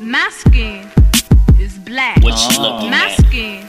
My skin is black. What you looking My at? skin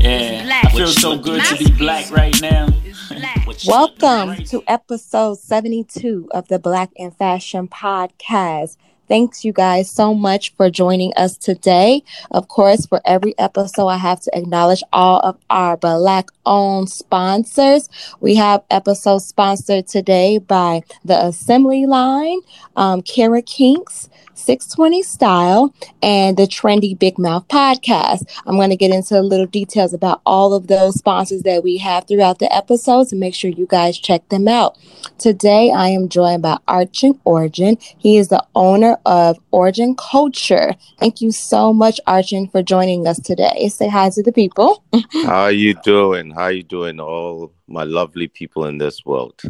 Yeah, black. I feel so good to be black right now. is black. What you Welcome looking to episode 72 of the Black and Fashion Podcast. Thanks, you guys, so much for joining us today. Of course, for every episode, I have to acknowledge all of our Black owned sponsors. We have episodes sponsored today by the Assembly Line, um, Kara Kinks, 620 Style, and the Trendy Big Mouth Podcast. I'm going to get into a little details about all of those sponsors that we have throughout the episodes and make sure you guys check them out. Today, I am joined by Archon Origin. He is the owner of Origin Culture. Thank you so much, Archon, for joining us today. Say hi to the people. How are you doing? How are you doing, all my lovely people in this world?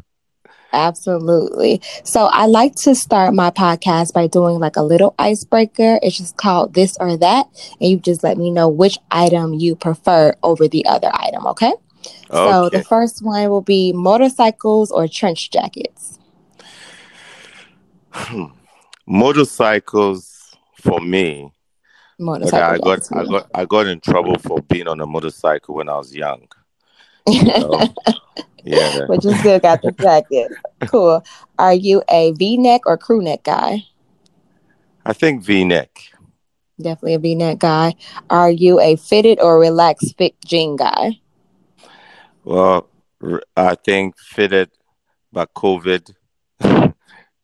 Absolutely. So I like to start my podcast by doing like a little icebreaker. It's just called this or that. And you just let me know which item you prefer over the other item. Okay. okay. So the first one will be motorcycles or trench jackets. Hmm. Motorcycles for me. Motorcycle I got. I got I got in trouble for being on a motorcycle when I was young. You know? yeah. Which you still got the jacket. Cool. Are you a V neck or crew neck guy? I think V neck. Definitely a V neck guy. Are you a fitted or relaxed fit jean guy? Well, I think fitted by COVID.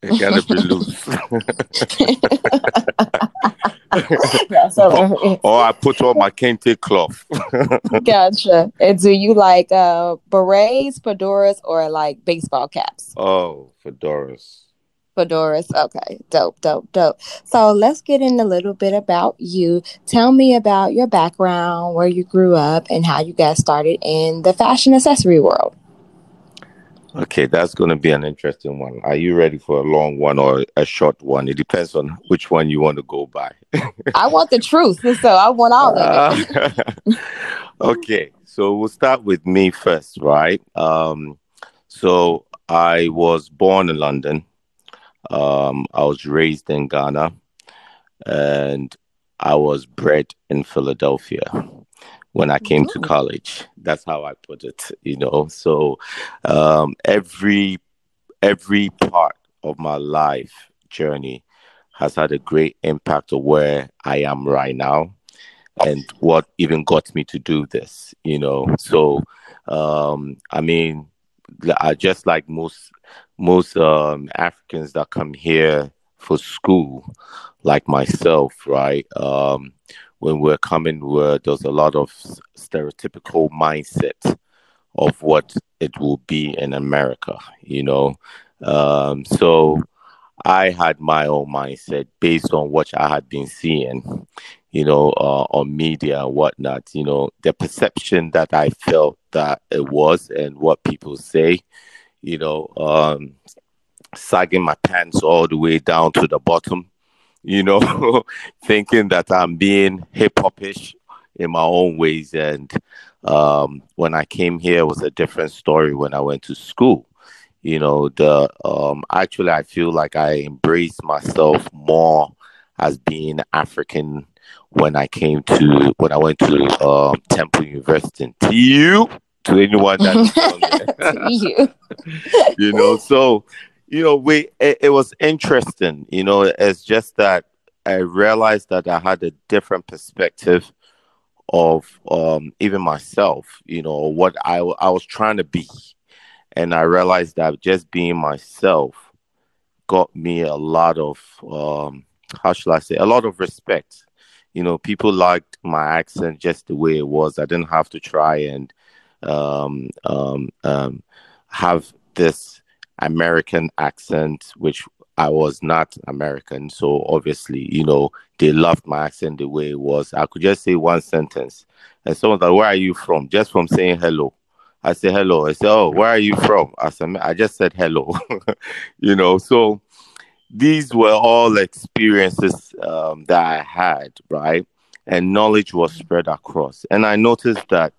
It gotta be loose. That's or I put on my kente cloth. Gotcha. And do you like uh berets, fedoras, or like baseball caps? oh, fedoras. Fedoras. Okay. Dope, dope, dope. So let's get in a little bit about you. Tell me about your background, where you grew up, and how you got started in the fashion accessory world. Okay, that's going to be an interesting one. Are you ready for a long one or a short one? It depends on which one you want to go by. I want the truth, so I want all of it. Uh, okay, so we'll start with me first, right? Um, so I was born in London. Um, I was raised in Ghana, and I was bred in Philadelphia when I came to college. That's how I put it, you know. So um, every every part of my life journey has had a great impact of where I am right now and what even got me to do this, you know. So um I mean I just like most most um Africans that come here for school, like myself, right? Um when we're coming where there's a lot of stereotypical mindset of what it will be in America, you know. Um so I had my own mindset based on what I had been seeing, you know, uh, on media and whatnot. You know, the perception that I felt that it was and what people say, you know, um, sagging my pants all the way down to the bottom, you know, thinking that I'm being hip hopish in my own ways. And um, when I came here, it was a different story when I went to school you know the um actually i feel like i embraced myself more as being african when i came to when i went to um temple university in tu to anyone that you. you know so you know we it, it was interesting you know it's just that i realized that i had a different perspective of um even myself you know what i i was trying to be and I realized that just being myself got me a lot of um, how should I say a lot of respect. You know, people liked my accent just the way it was. I didn't have to try and um, um, um, have this American accent, which I was not American. So obviously, you know, they loved my accent the way it was. I could just say one sentence, and someone like, "Where are you from?" Just from saying hello. I say hello. I say, oh, where are you from? I said, I just said hello. you know, so these were all experiences um, that I had, right? And knowledge was spread across. And I noticed that,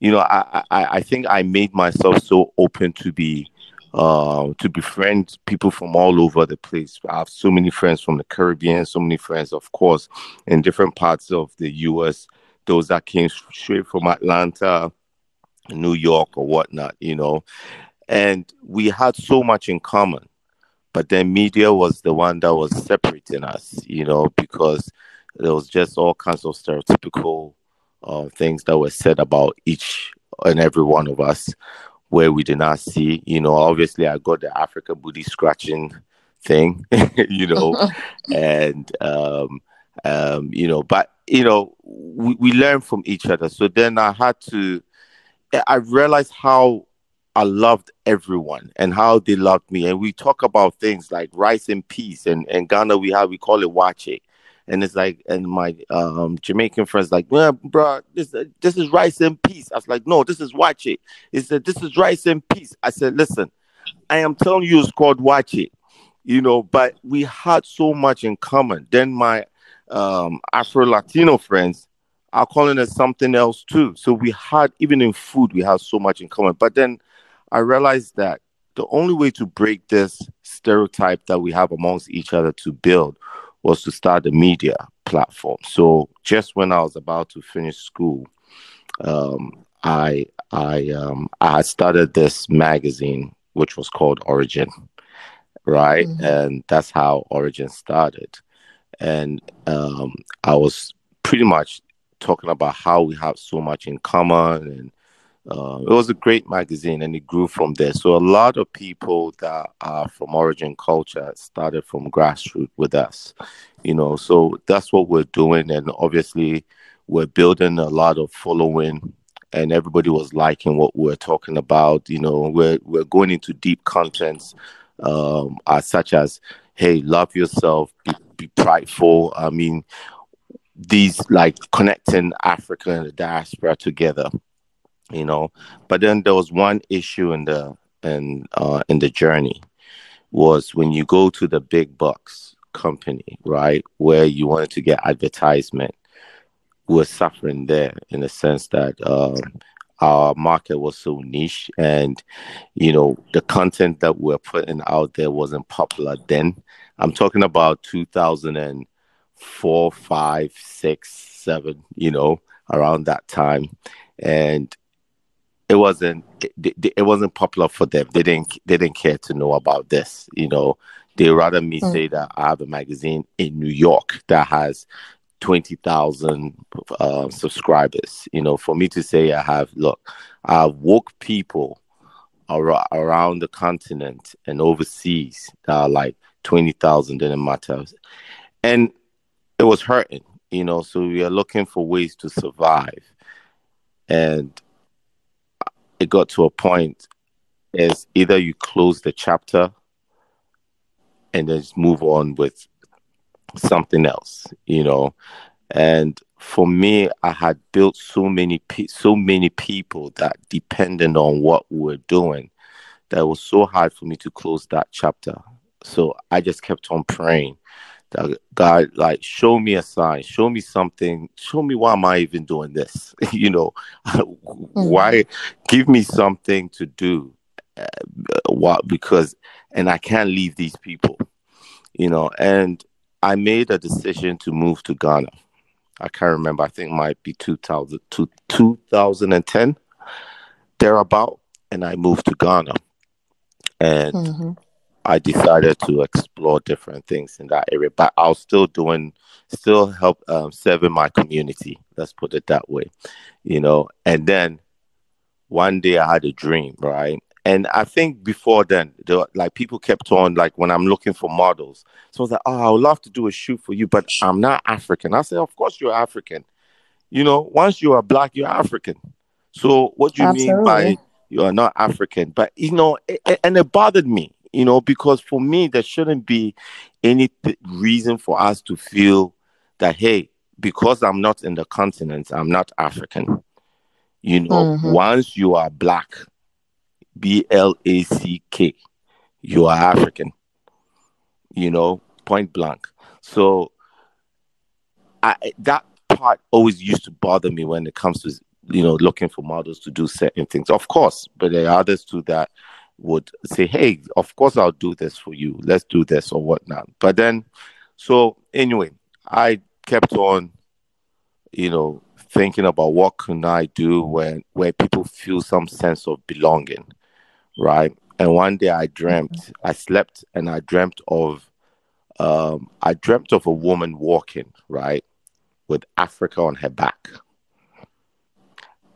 you know, I, I, I think I made myself so open to be uh, to befriend people from all over the place. I have so many friends from the Caribbean, so many friends, of course, in different parts of the U.S. Those that came straight from Atlanta, New York, or whatnot, you know, and we had so much in common. But then media was the one that was separating us, you know, because there was just all kinds of stereotypical uh, things that were said about each and every one of us where we did not see. You know, obviously, I got the African booty scratching thing, you know, and, um, um, you know, but, you know, we, we learn from each other. So then I had to, I realized how I loved everyone and how they loved me. And we talk about things like rice and peace. And in Ghana, we have, we call it waakye and it's like, and my um, Jamaican friends like, well, bro, this this is rice and peace. I was like, no, this is waakye. He said, this is rice and peace. I said, listen, I am telling you, it's called waakye, you know. But we had so much in common. Then my um, Afro Latino friends are calling it something else too. So we had even in food, we had so much in common. But then I realized that the only way to break this stereotype that we have amongst each other to build was to start a media platform. So just when I was about to finish school, um, I I um, I started this magazine which was called Origin, right? Mm-hmm. And that's how Origin started. And um, I was pretty much talking about how we have so much in common and uh, it was a great magazine and it grew from there. So a lot of people that are from origin culture started from grassroots with us, you know. So that's what we're doing, and obviously we're building a lot of following, and everybody was liking what we're talking about. You know, we're we're going into deep contents, um, uh, such as, "Hey, love yourself, be, be prideful." I mean, these like connecting Africa and the diaspora together you know. But then there was one issue in the in uh, in the journey was when you go to the big bucks company, right, where you wanted to get advertisement, we're suffering there in the sense that um, our market was so niche, and you know the content that we're putting out there wasn't popular then. I'm talking about 2004, five, six, seven, you know, around that time, and it wasn't it, wasn't popular for them. They didn't they didn't care to know about this. You know, they rather me mm. say that I have a magazine in New York that has twenty thousand uh, subscribers. You know, for me to say I have look, I have woke people ar- around the continent and overseas that are like twenty thousand didn't matter, and it was hurting. You know, so we are looking for ways to survive, and it got to a point is either you close the chapter and then just move on with something else, you know. And for me, I had built so many pe- so many people that depended on what we were doing that was so hard for me to close that chapter. So I just kept on praying God, like, show me a sign, show me something, show me why am I even doing this? you know, mm-hmm. why give me something to do? Uh, what because, and I can't leave these people, you know. And I made a decision to move to Ghana. I can't remember. I think it might be 2000, 2010, thereabout. And I moved to Ghana. And mm-hmm. I decided to explore different things in that area, but I was still doing, still help um, serving my community. Let's put it that way, you know. And then one day I had a dream, right? And I think before then, there, like people kept on like when I'm looking for models. So I was like, oh, I would love to do a shoot for you, but I'm not African. I said, of course you're African. You know, once you are black, you're African. So what do you Absolutely. mean by you are not African? But you know, it, and it bothered me you know, because for me, there shouldn't be any th- reason for us to feel that, hey, because I'm not in the continent, I'm not African. You know, mm-hmm. once you are black, B L A C K, you are African. You know, point blank. So, I that part always used to bother me when it comes to you know looking for models to do certain things. Of course, but there are others too that would say, Hey, of course I'll do this for you. Let's do this or whatnot. But then, so anyway, I kept on, you know, thinking about what can I do when where people feel some sense of belonging, right? And one day I dreamt, I slept and I dreamt of um I dreamt of a woman walking, right, with Africa on her back.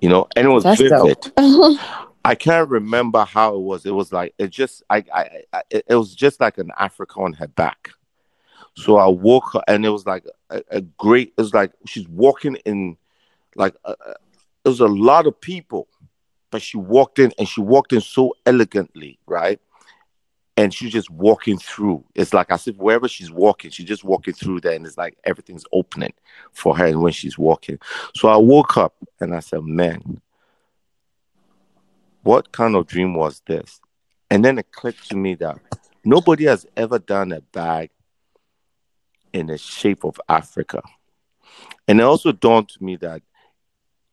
You know, and it was That's vivid. I can't remember how it was. It was like it just I, I, I it was just like an Africa on her back. So I woke up and it was like a, a great. It was like she's walking in, like uh, it was a lot of people, but she walked in and she walked in so elegantly, right? And she's just walking through. It's like as if wherever she's walking, she's just walking through there, and it's like everything's opening for her And when she's walking. So I woke up and I said, "Man, what kind of dream was this? And then it clicked to me that nobody has ever done a bag in the shape of Africa. And it also dawned to me that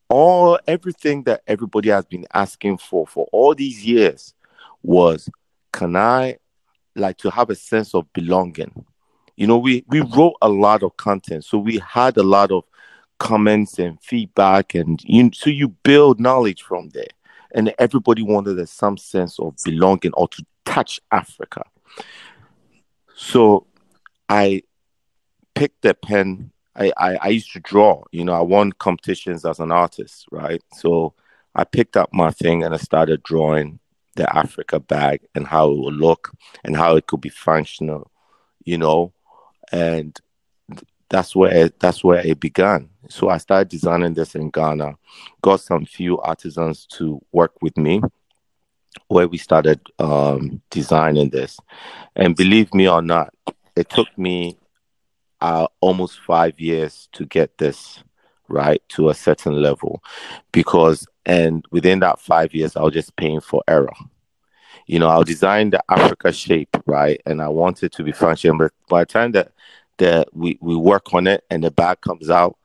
all everything that everybody has been asking for for all these years was can I like to have a sense of belonging? You know, we we wrote a lot of content, so we had a lot of comments and feedback, and you so you build knowledge from there and everybody wanted some sense of belonging or to touch Africa. So I picked a pen. I, I, I used to draw, you know, I won competitions as an artist, right? So I picked up my thing and I started drawing the Africa bag and how it would look and how it could be functional, you know, and that's where that's where it began. So I started designing this in Ghana, got some few artisans to work with me, where we started um, designing this. And believe me or not, it took me uh, almost five years to get this right to a certain level, because and within that five years, I was just paying for error. You know, I'll design the Africa shape, right? And I want it to be functional. But by the time that that we, we work on it and the bag comes out,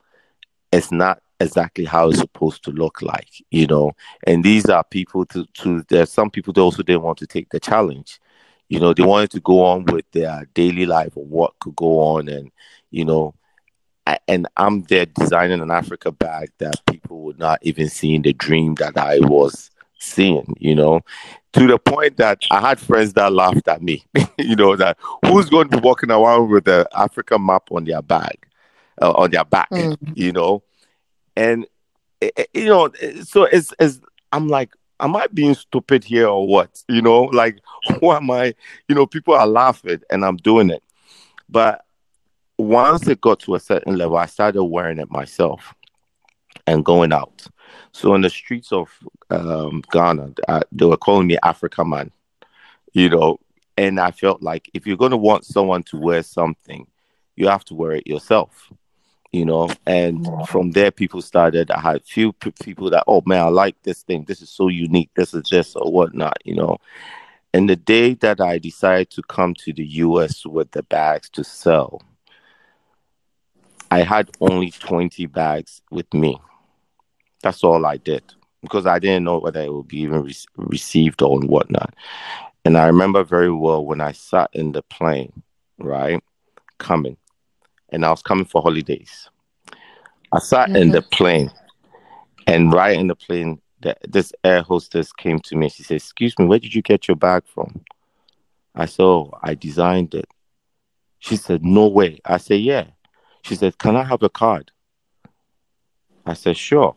it's not exactly how it's supposed to look like, you know. And these are people to to there's some people that also didn't want to take the challenge. You know, they wanted to go on with their daily life or what could go on and you know and I'm there designing an Africa bag that people would not even see in the dream that I was seeing, you know, to the point that I had friends that laughed at me, you know, that who's going to be walking around with the Africa map on their bag, uh, on their back, Mm. you know, and eh, eh, you know, eh, so it's, it's I'm like, am I being stupid here or what? You know, like, who am I? You know, people are laughing and I'm doing it, but once it got to a certain level, I started wearing it myself and going out. So in the streets of um, Ghana, uh, they were calling me Africa man, you know, and I felt like if you're going to want someone to wear something, you have to wear it yourself, you know. And from there, people started. I had few p- people that, oh man, I like this thing. This is so unique. This is this or whatnot, you know. And the day that I decided to come to the US with the bags to sell, I had only 20 bags with me. That's all I did because I didn't know whether it would be even re- received or whatnot. And I remember very well when I sat in the plane, right, coming, and I was coming for holidays. I sat in the mm-hmm. plane, and right in the plane, the, this air hostess came to me. She said, "Excuse me, where did you get your bag from?" I said, "Oh, I designed it." She said, "No way." I said, "Yeah." She said, "Can I have a card?" I said, "Sure."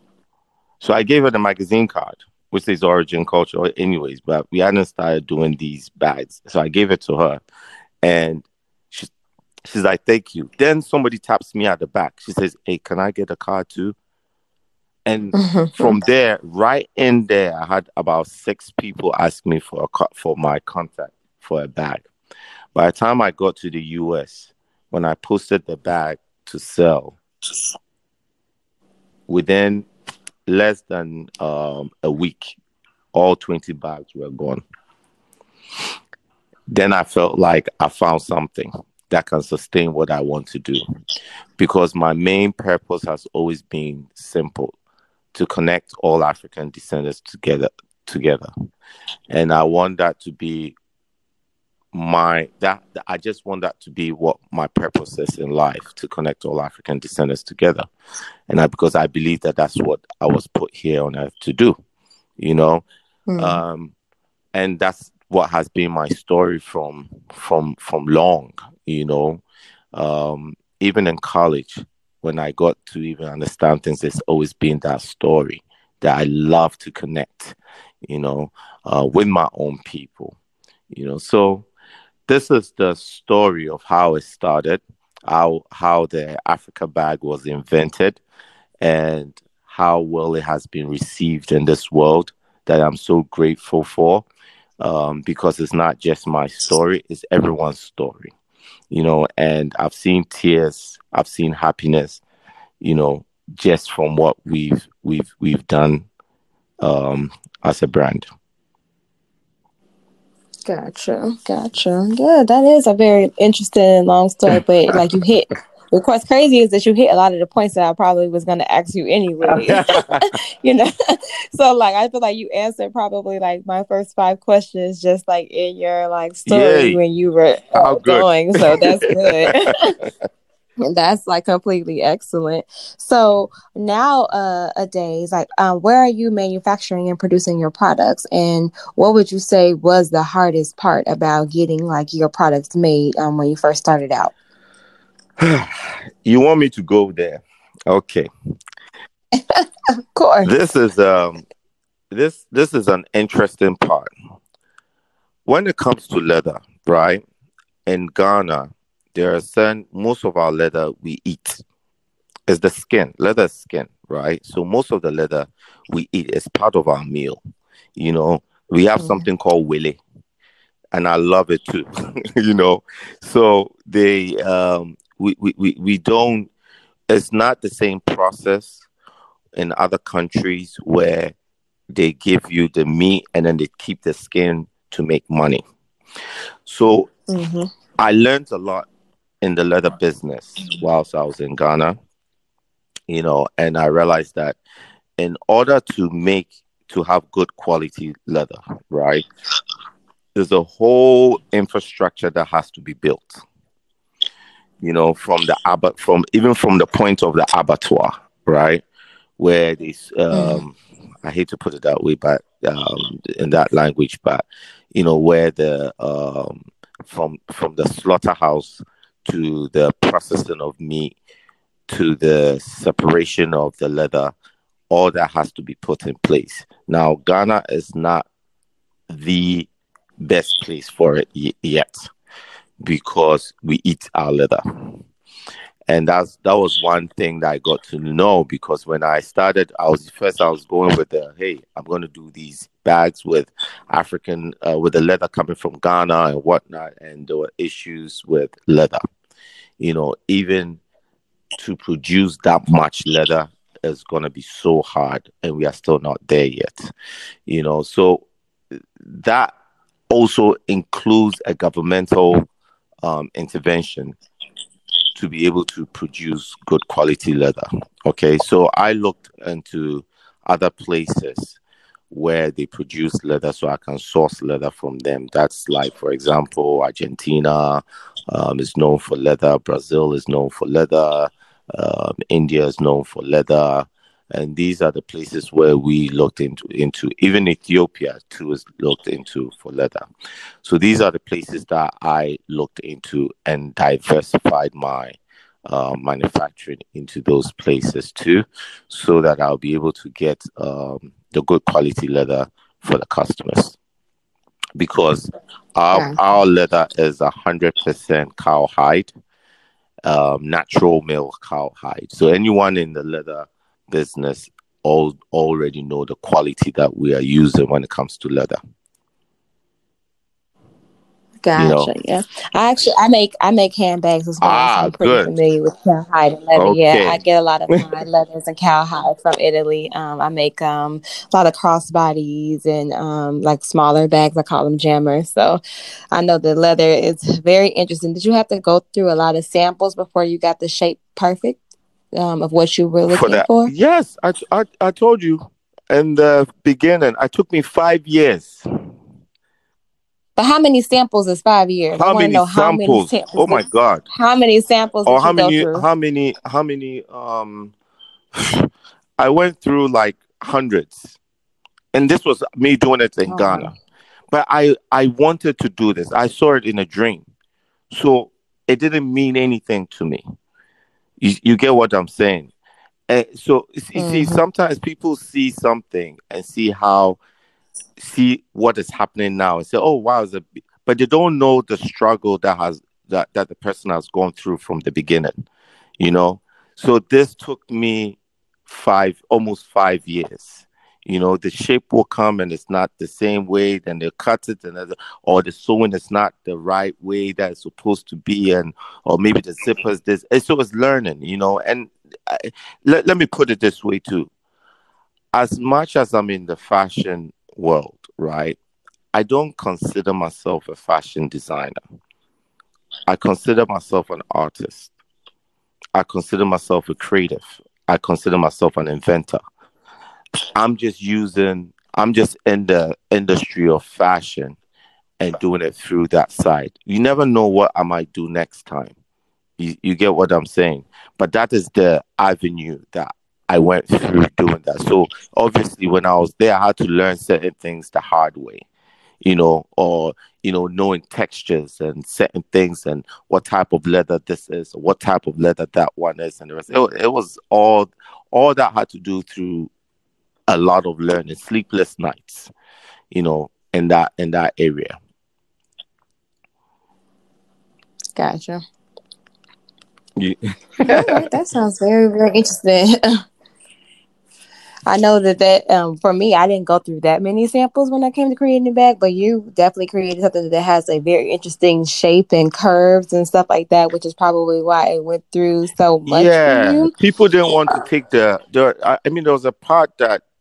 So I gave her the magazine card, which says Origin Culture, anyways. But we hadn't started doing these bags, so I gave it to her, and she's like, "Thank you." Then somebody taps me at the back. She says, "Hey, can I get a card too?" And from there, right in there, I had about six people ask me for a co- for my contact for a bag. By the time I got to the US, when I posted the bag to sell, within less than um, a week, all 20 bags were gone. Then I felt like I found something that can sustain what I want to do because my main purpose has always been simple to connect all African descendants together together. And I want that to be my that, I just want that to be what my purpose is in life to connect all African descendants together, and I, because I believe that that's what I was put here on earth to do, you know, Mm. um, and that's what has been my story from from from long, you know, um, even in college when I got to even understand things, it's always been that story that I love to connect, you know, uh, with my own people, you know, so this is the story of how it started, how how the Africa bag was invented, and how well it has been received in this world. That I'm so grateful for, um, because it's not just my story; it's everyone's story, you know. And I've seen tears, I've seen happiness, you know, just from what we've we've we've done um, as a brand. Gotcha, gotcha. Yeah, that is a very interesting long story, but like you hit. What's crazy is that you hit a lot of the points that I probably was going to ask you anyway. you know, so like I feel like you answered probably like my first five questions just like in your like story Yay. when you were uh, going. So that's good. And That's like completely excellent. So now, uh, a days like, um, where are you manufacturing and producing your products, and what would you say was the hardest part about getting like your products made um, when you first started out? you want me to go there? Okay. Of course. this is um this this is an interesting part when it comes to leather right in ghana there are certain most of our leather we eat is the skin leather skin right so most of the leather we eat is part of our meal you know we have Mhm. something called wele and i love it too you know so they um we, we we we don't it's not the same process in other countries where they give you the meat and then they keep the skin to make money. So hmm I learned a lot in the leather business whilst I was in Ghana, you know, and I realized that in order to make to have good quality leather, right, there's a whole infrastructure that has to be built. You know, from the abat from even from the point of the abattoir, right, where this um, I hate to put it that way, but um, in that language, but you know, where the um, from from the slaughterhouse to the processing of meat to the separation of the leather, all that has to be put in place. Now, Ghana is not the best place for it y- yet because we eat our leather. And that's that was one thing that I got to know because when I started, I was first I was going with the hey, I'm going to do these bags with African uh, with the leather coming from Ghana and whatnot, and there were issues with leather. You know, even to produce that much leather is going to be so hard, and we are still not there yet. You know, so that also includes a governmental um, intervention to be able to produce good quality leather. Okay, so I looked into other places where they produce leather so I can source leather from them. That's like, for example, Argentina um, is known for leather, Brazil is known for leather, um, India is known for leather. And these are the places where we looked into, into. Even Ethiopia too is looked into for leather. So these are the places that I looked into and diversified my uh, manufacturing into those places too, so that I'll be able to get um, the good quality leather for the customers. Because our, Yeah. our leather is a hundred percent cow hide, um, natural male cow hide. So anyone in the leather business all already know the quality that we are using when it comes to leather. Gotcha. know. Yeah. I actually I make I make handbags as well. Ah, so I'm pretty good. familiar with cowhide and leather. Okay. Yeah, I get a lot of my leathers and cowhide from Italy. Um, I make um a lot of crossbodies and um like smaller bags. I call them jammers. So I know the leather is very interesting. Did you have to go through a lot of samples before you got the shape perfect um of what you were looking that, for? yes, I, I I told you, in the beginning, it took me five years. But how many samples is five years? How many know how many samples? samples. Oh my god! How many samples Or how many? How many? How many? Um, I went through like hundreds, and this was me doing it in Oh, Ghana. But I I wanted to do this. I saw it in a dream, so it didn't mean anything to me. You, you get what I'm saying? And so you see, Mhm. sometimes people see something and see how see what is happening now and say, "Oh wow," it's a b-" but they don't know the struggle that has that that the person has gone through from the beginning. You know, so this took me five almost five years. You know, the shape will come and it's not the same way, then they cut it and or the sewing is not the right way that it's supposed to be, and or maybe the zippers this. So it's learning, you know. And I, let let me put it this way too. As much as I'm in the fashion world, right? I don't consider myself a fashion designer. I consider myself an artist. I consider myself a creative. I consider myself an inventor. I'm just using, I'm just in the industry of fashion and doing it through that side. You never know what I might do next time. You, you get what I'm saying? But that is the avenue that I went through doing that. So obviously, when I was there, I had to learn certain things the hard way, you know, or you know, knowing textures and certain things and what type of leather this is, or what type of leather that one is, and the rest. It, it was all all that had to do through a lot of learning, sleepless nights, you know, in that in that area. Gotcha. You, All right, that sounds very, very interesting. I know that that um, for me, I didn't go through that many samples when I came to creating the bag, but you definitely created something that has a very interesting shape and curves and stuff like that, which is probably why it went through so much for yeah, you. people didn't want to take the. the I I mean, there was a part that s-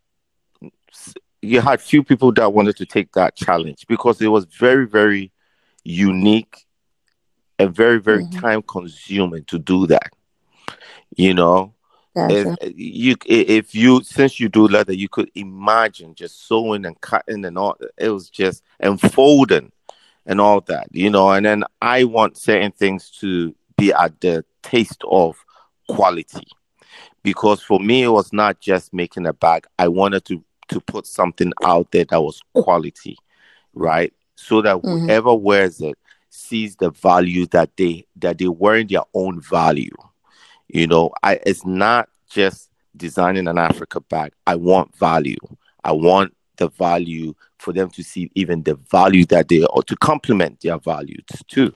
you had few people that wanted to take that challenge because it was very, very unique and very, very Mhm. time consuming to do that. You know, Gotcha. if you if you since you do leather, you could imagine just sewing and cutting and all. It was just and folding and all that, you know. And then I want certain things to be at the taste of quality, because for me it was not just making a bag. I wanted to to put something out there that was quality, right? So that Mhm. whoever wears it sees the value that they that they wearing their own value. You know, I it's not just designing an Africa bag. I want value. I want the value for them to see even the value that they or to complement their values too.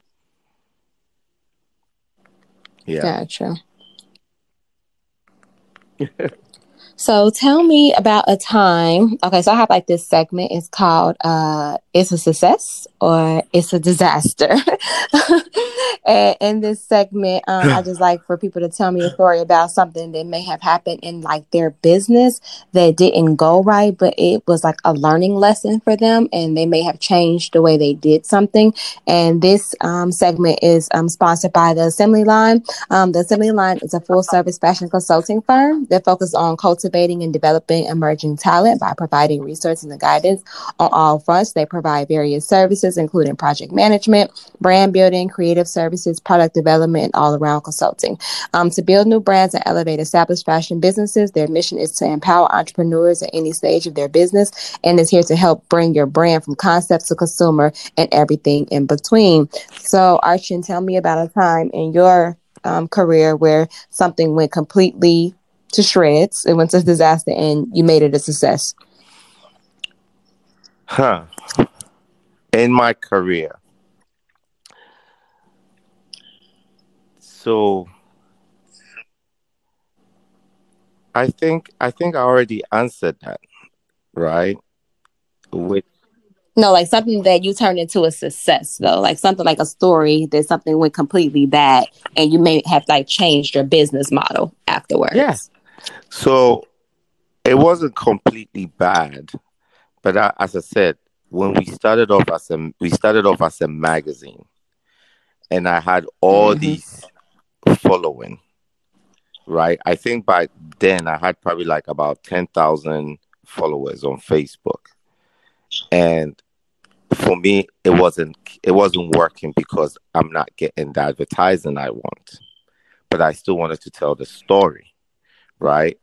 Yeah. Gotcha. So tell me about a time. Okay, so I have like this segment. It's called uh It's a Success or It's a Disaster. and in this segment, um, I just like for people to tell me a story about something that may have happened in like their business that didn't go right, but it was like a learning lesson for them and they may have changed the way they did something. And this um, segment is um, sponsored by the Assembly Line. Um, the Assembly Line is a full service fashion consulting firm that focuses on cultivating and developing emerging talent by providing resources and guidance on all fronts. They provide various services, including project management, brand building, creative services, product development, and all around consulting. Um, to build new brands and elevate established fashion businesses, their mission is to empower entrepreneurs at any stage of their business and is here to help bring your brand from concept to consumer and everything in between. So, Archie, tell me about a time in your um, career where something went completely to shreds, it went to disaster, and you made it a success. Huh. In my career. So I think I think I already answered that, right? With No, like something that you turned into a success, though, like something like a story that something went completely bad, and you may have like changed your business model afterwards. Yeah. So it wasn't completely bad, but I, as I said, when we started off as a we started off as a magazine, and I had all Mhm. these following, right? I think by then I had probably like about ten thousand followers on Facebook. And for me, it wasn't it wasn't working because I'm not getting the advertising I want. But I still wanted to tell the story, right?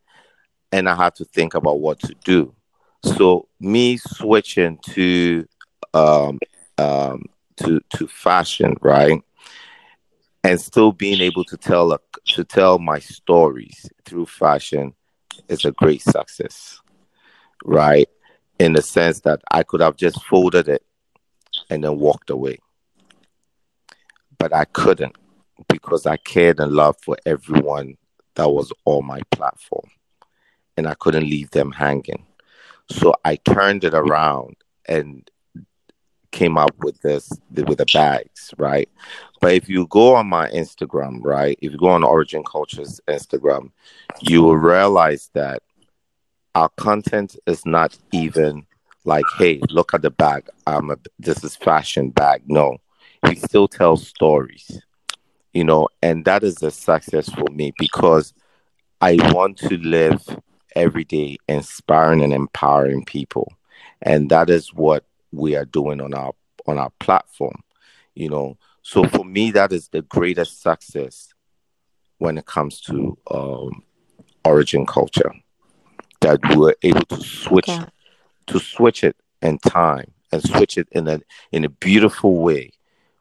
And I had to think about what to do. So me switching to um, um, to to fashion, right? And still being able to tell a, to tell my stories through fashion is a great success, right? In the sense that I could have just folded it and then walked away, but I couldn't because I cared and loved for everyone that was on my platform, and I couldn't leave them hanging. So I turned it around and came up with this with the bags, right? But if you go on my Instagram, right, if you go on Origin Cultures Instagram, you will realize that our content is not even like, hey, look at the bag. I'm a, this is fashion bag. No, we still tell stories, you know, and that is a success for me because I want to live every day inspiring and empowering people, and that is what we are doing on our on our platform you know. So for me that is the greatest success when it comes to um, origin culture that we were able to switch Okay. to switch it in time and switch it in a in a beautiful way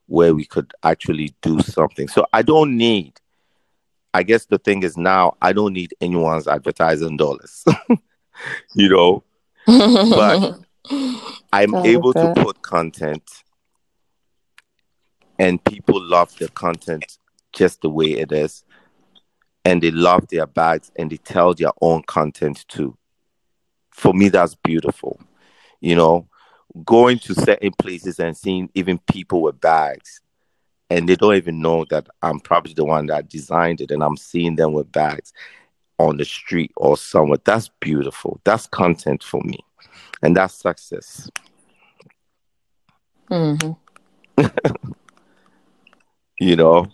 where we could actually do something. So i don't need i guess the thing is now i don't need anyone's advertising dollars you know But- I'm able to put content and people love the content just the way it is. And they love their bags and they tell their own content too. For me, that's beautiful. You know, going to certain places and seeing even people with bags and they don't even know that I'm probably the one that designed it and I'm seeing them with bags on the street or somewhere. That's beautiful. That's content for me. And that's success. Mhm. you know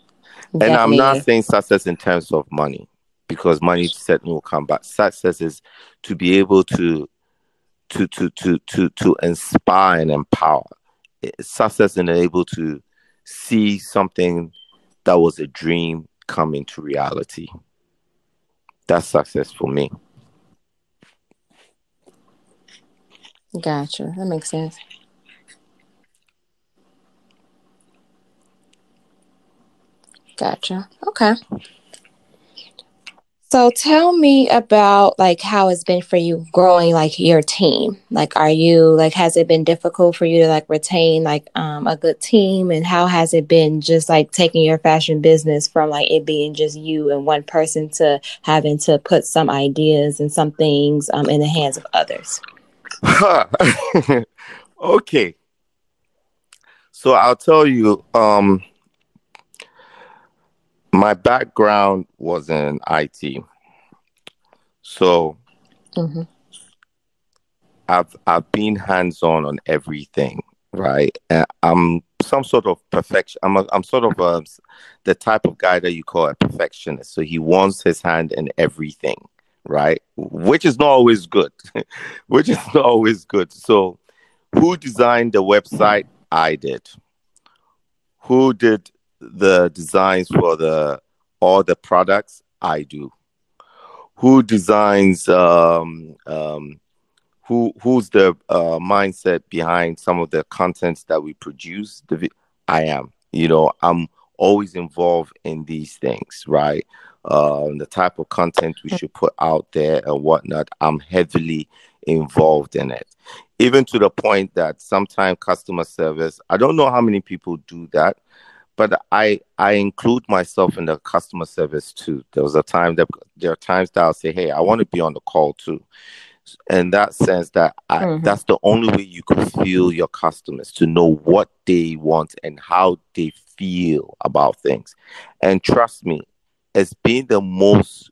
and i'm not saying success in terms of money because money certainly will come back success is to be able to to to to to to inspire and empower success in able to see something that was a dream come into reality that's success for me Gotcha. That makes sense. Gotcha. Okay. So tell me about like how it's been for you growing like your team. Like are you like has it been difficult for you to like retain like um a good team and how has it been just like taking your fashion business from like it being just you and one person to having to put some ideas and some things um in the hands of others? okay. So I'll tell you, um, my background was in IT. So Mhm. I've I've been hands on on everything, right? And I'm some sort of perfection. I'm a, I'm sort of um the type of guy that you call a perfectionist. So he wants his hand in everything, right? Which is not always good. Which is not always good. So who designed the website? I did. Who did the designs for the all the products? I do. Who designs um, um, who who's the uh, mindset behind some of the contents that we produce the i am you know i'm always involved in these things right um, the type of content we should put out there and whatnot i'm heavily involved in it even to the point that sometimes customer service i don't know how many people do that but i i include myself in the customer service too. There was a time that there are times that i'll say hey i want to be on the call too. In that sense that I, Mhm. that's the only way you can feel your customers to know what they want and how they feel about things. And trust me it's been the most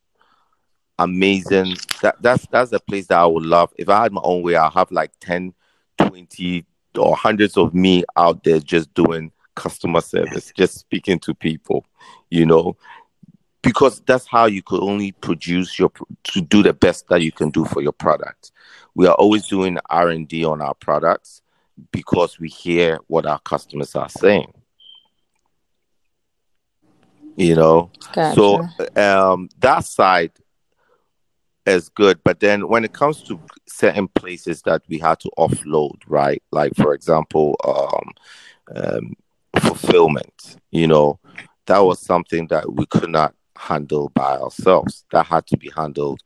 amazing that that's that's the place that i would love. If i had my own way i'll have like 10 20 or hundreds of me out there just doing customer service just speaking to people you know because that's how you could only produce your to do the best that you can do for your product. We are always doing r&d on our products because we hear what our customers are saying. You know? Gotcha. so um that side is good but then when it comes to certain places that we had to offload right? Like for example um, um fulfillment you know? That was something that we could not handle by ourselves. That had to be handled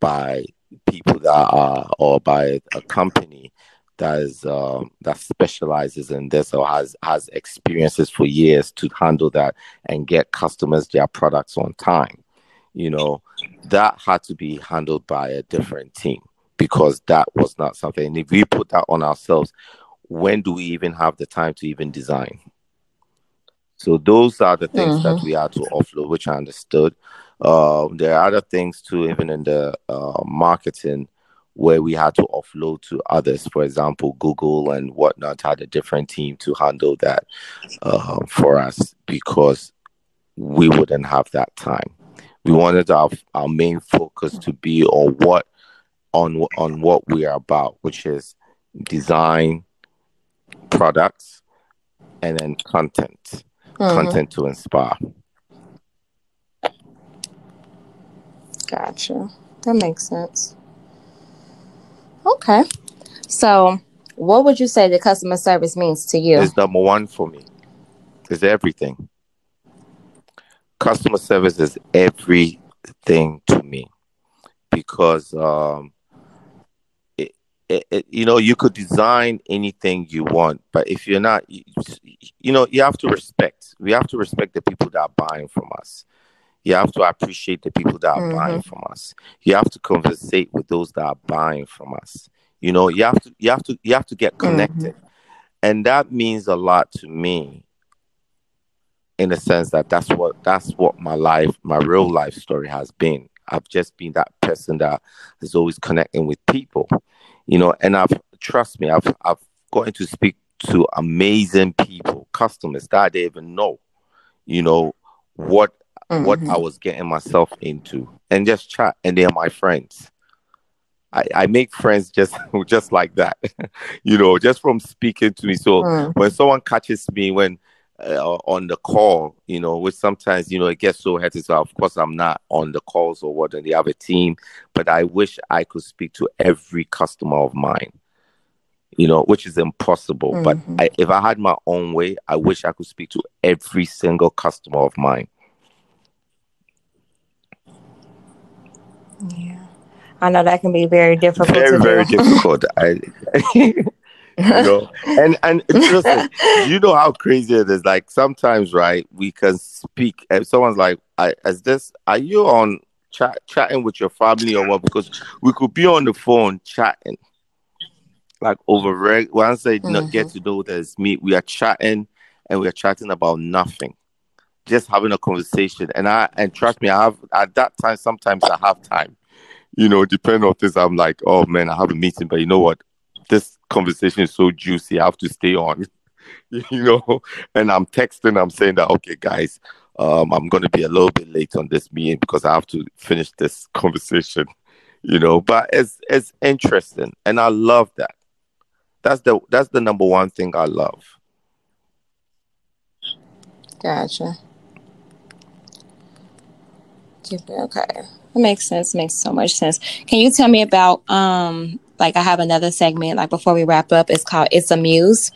by people that are or by a company that is um, that specializes in this or has has experiences for years to handle that and get customers their products on time you know? That had to be handled by a different team because that was not something and if we put that on ourselves when do we even have the time to even design so those are the things that we had to offload which i understood uh, there are other things too even in the uh, marketing where we had to offload to others. For example, Google and whatnot had a different team to handle that uh, for us because we wouldn't have that time. We wanted our our main focus to be on what on on what we are about, which is design, products, and then content, Mhm. content to inspire. Gotcha. That makes sense. Okay. So, what would you say the customer service means to you? is number one for me. Is everything. Customer service is everything to me because um, it, it, it, you know you could design anything you want, but if you're not, you, you know, you have to respect. We have to respect the people that are buying from us. You have to appreciate the people that are Mhm. buying from us. You have to conversate with those that are buying from us. You know, you have to you have to you have to get connected. And that means a lot to me in the sense that that's what that's what my life, my real life story has been. I've just been that person that is always connecting with people. You know, and I've trust me, I've I've gotten to speak to amazing people, customers that I didn't even know, you know, what what Mhm. I was getting myself into and just chat and they're my friends. I, I make friends just just like that, you know, just from speaking to me. So Mm. when someone catches me when uh, on the call, you know, which sometimes you know it gets so hectic. So of course I'm not on the calls or what, and they have a team. But I wish I could speak to every customer of mine, you know, which is impossible. Mhm. But I, if I had my own way, I wish I could speak to every single customer of mine. Yeah. I know that can be very difficult Very very difficult. I, you know, and and listen, you know how crazy it is. Like sometimes, right? We can speak, and someone's like, "I "Is this? Are you on chat chatting with your family or what?" Because we could be on the phone chatting, like over reg. Once they not get to know it's me, we are chatting, and we are chatting about nothing, just having a conversation. And I and trust me, I have at that time. Sometimes I have time. You know, depending on this, I'm like, oh man, I have a meeting, but you know what? This conversation is so juicy. I have to stay on. you know, and I'm texting, I'm saying that, okay, guys, um, I'm going to be a little bit late on this meeting because I have to finish this conversation, you know, but it's, it's interesting. And I love that. That's the, that's the number one thing I love. Gotcha. Okay. That makes sense. Makes so much sense. Can you tell me about um like I have another segment like before we wrap up. It's called It's a Muse.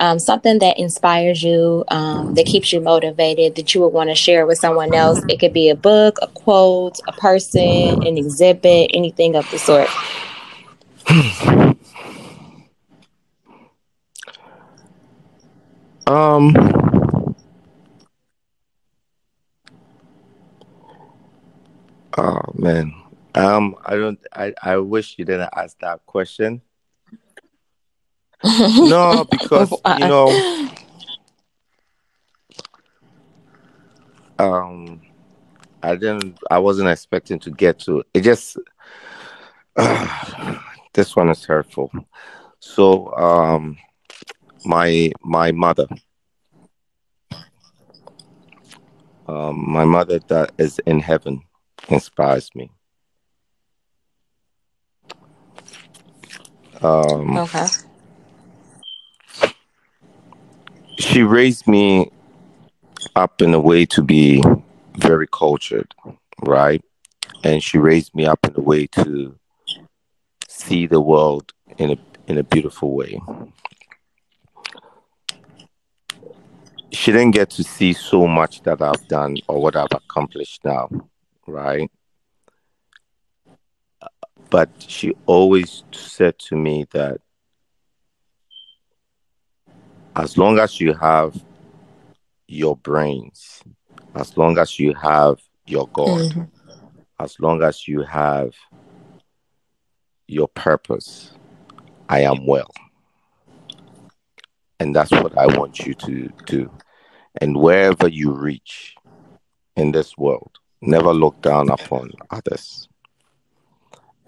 Um, something that inspires you, um, that keeps you motivated, that you would want to share with someone else. It could be a book, a quote, a person, an exhibit, anything of the sort. Um, oh man. Um, I don't, I, I wish you didn't ask that question. No, because, you know, um i didn't i wasn't expecting to get to it just this one is hurtful so um my my mother um my mother that is in heaven inspires me Um, Okay. she raised me up in a way to be very cultured, right? And she raised me up in a way to see the world in a in a beautiful way. She didn't get to see so much that I've done or what I've accomplished now, right? But she always said to me that as long as you have your brains, as long as you have your God, Mhm. as long as you have your purpose, I am well. And that's what I want you to do. And wherever you reach in this world, never look down upon others.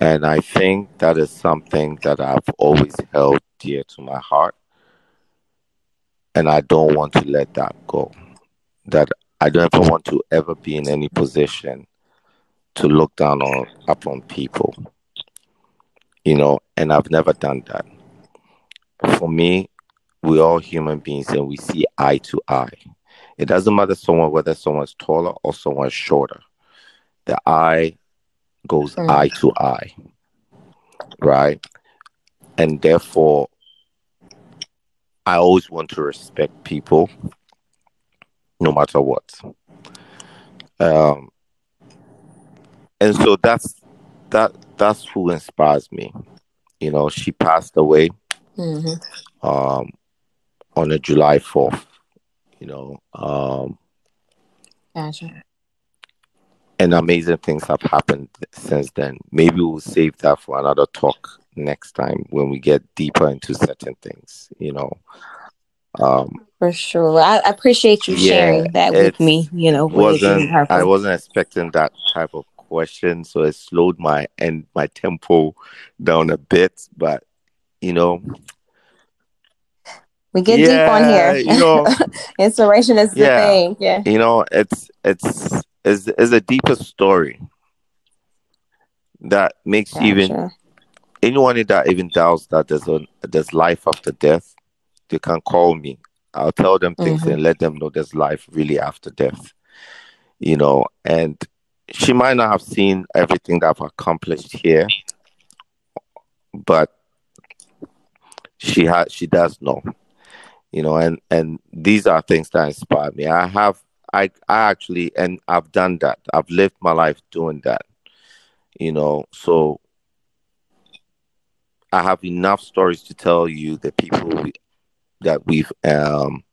And I think that is something that I've always held dear to my heart. And I don't want to let that go. That I don't ever want to ever be in any position to look down on upon people. You know, and I've never done that. For me, we're all human beings and we see eye to eye. It doesn't matter someone whether someone's taller or someone's shorter. The eye goes Mm. eye to eye. Right? And therefore I always want to respect people no matter what. Um and so that's that that's who inspires me. You know, she passed away Mhm. um on a July 4th, you know. Um Gotcha. and amazing things have happened since then. Maybe we'll save that for another talk next time when we get deeper into certain things, you know. Um For sure. I, I appreciate you Yeah, sharing that with me. You know, wasn't. I wasn't expecting that type of question, so it slowed my and my tempo down a bit, but you know, we get deep on here. You know, Inspiration is the Yeah. thing. Yeah. you know, it's it's is is a deeper story that makes you even anyone that even doubts that there's a there's life after death, they can call me. I'll tell them things Mhm. and let them know there's life really after death. You know, and she might not have seen everything that I've accomplished here, but she has she does know. You know, and and these are things that inspire me. I have I I actually and I've done that. I've lived my life doing that. You know, so I have enough stories to tell you the people we, that we've um,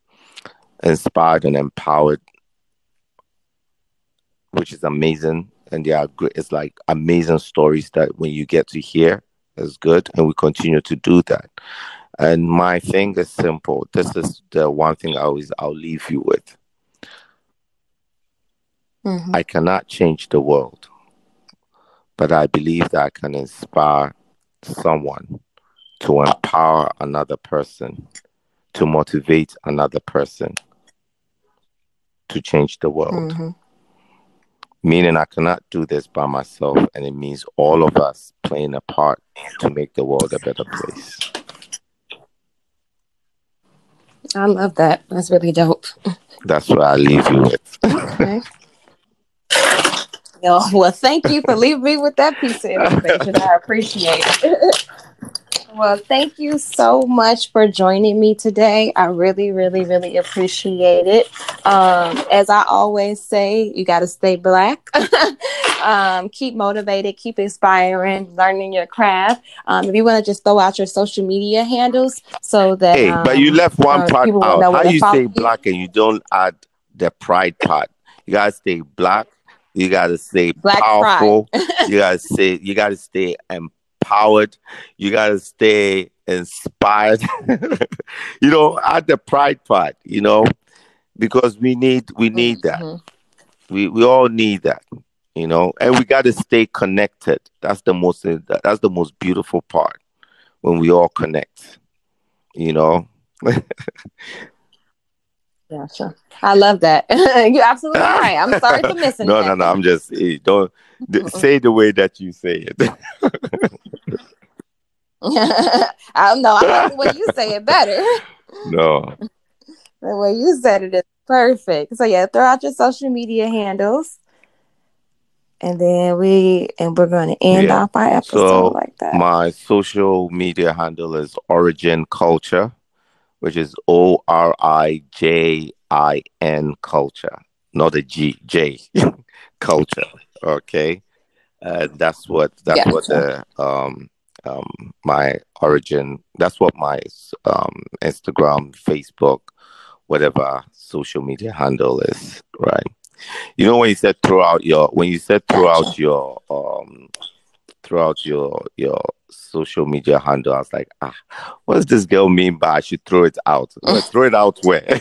inspired and empowered, which is amazing. And they are great. It's like amazing stories that when you get to hear is good, and we continue to do that. And my thing is simple. This is the one thing I always I'll leave you with. Mhm. I cannot change the world, but I believe that I can inspire someone to empower another person, to motivate another person to change the world. Mhm. Meaning, I cannot do this by myself, and it means all of us playing a part to make the world a better place. I love that. That's really dope. That's what I leave you with. Okay. Yo, well, thank you for leaving me with that piece of information. I appreciate it. well, thank you so much for joining me today. I really, really, really appreciate it. Um, as I always say, you got to stay black. um, keep motivated, keep inspiring, learning your craft. Um, if you want to just throw out your social media handles so that. Hey, but you um, left one uh, part out. How you you. black and you don't add the pride part? You gotta stay black. You gotta stay Black powerful. you gotta stay. You gotta stay empowered. You gotta stay inspired. you know, at the pride part. You know, because we need we need that. Mhm. We we all need that. You know, and we gotta stay connected. That's the most. That's the most beautiful part when we all connect. You know. Gotcha. I love that. You're absolutely right. I'm sorry for missing it. no, that. no, no. I'm just don't say the way that you say it. I don't know. I like the way you say it better. No. The way you said it is perfect. So yeah, throw out your social media handles. And then we and we're gonna end Yeah. off our episode So, like that. My social media handle is Orijin Culture, which is O R I J I N Culture, not a G J Culture. Okay, uh, that's what that's what the um um my origin. That's what my um Instagram, Facebook, whatever social media handle is. Right. You know when you said throughout your when you said throughout your um throughout your your social media handle, I was like, ah, what does this girl mean by I should throw it out? Well, throw it out where?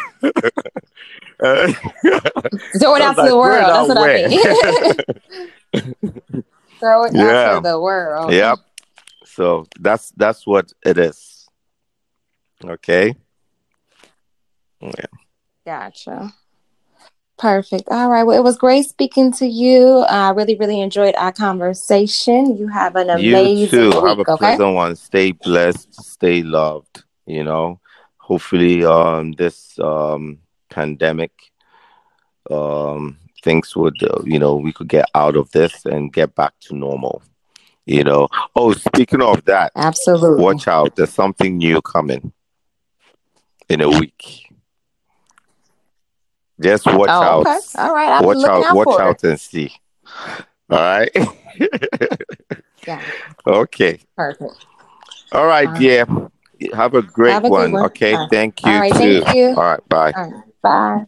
Throw it out to the world. That's what it I mean. throw it out to the world. yep. So that's that's what it is. Okay. Yeah. Gotcha. Perfect. All right. Well, it was great speaking to you. I really, really enjoyed our conversation. You have an amazing you too. week. Have a okay. pleasant one. Stay blessed. Stay loved. You know, hopefully, um, this um pandemic, um, things would, uh, you know, we could get out of this and get back to normal. You know. Oh, speaking of that, Absolutely. watch out. There's something new coming in a week. Just watch oh, out. okay. All right. I'll Watch out. Watch out and see. All right. Yeah. okay. Perfect. All right, right. dear. Have a great Have a one. one. Okay. Right. Thank you All right. too. Thank you. All right. Bye. All right. Bye.